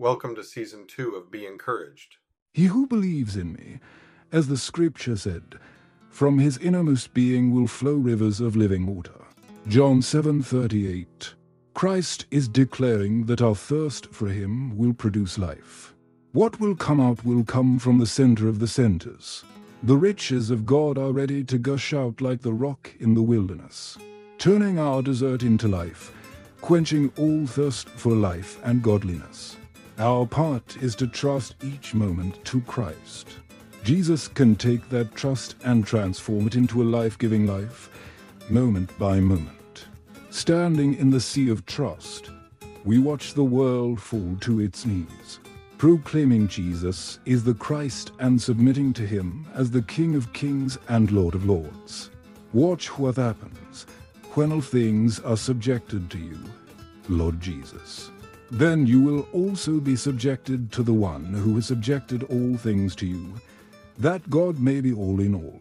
Welcome to season two of Be Encouraged. He who believes in me, as the scripture said, from his innermost being will flow rivers of living water. John 7:38. Christ is declaring that our thirst for him will produce life. What will come out will come from the center of the centers. The riches of God are ready to gush out like the rock in the wilderness, turning our desert into life, quenching all thirst for life and godliness. Our part is to trust each moment to Christ. Jesus can take that trust and transform it into a life-giving life, moment by moment. Standing in the sea of trust, we watch the world fall to its knees. Proclaiming Jesus is the Christ and submitting to him as the King of kings and Lord of lords. Watch what happens when all things are subjected to you, Lord Jesus. Then you will also be subjected to the one who has subjected all things to you, that God may be all in all.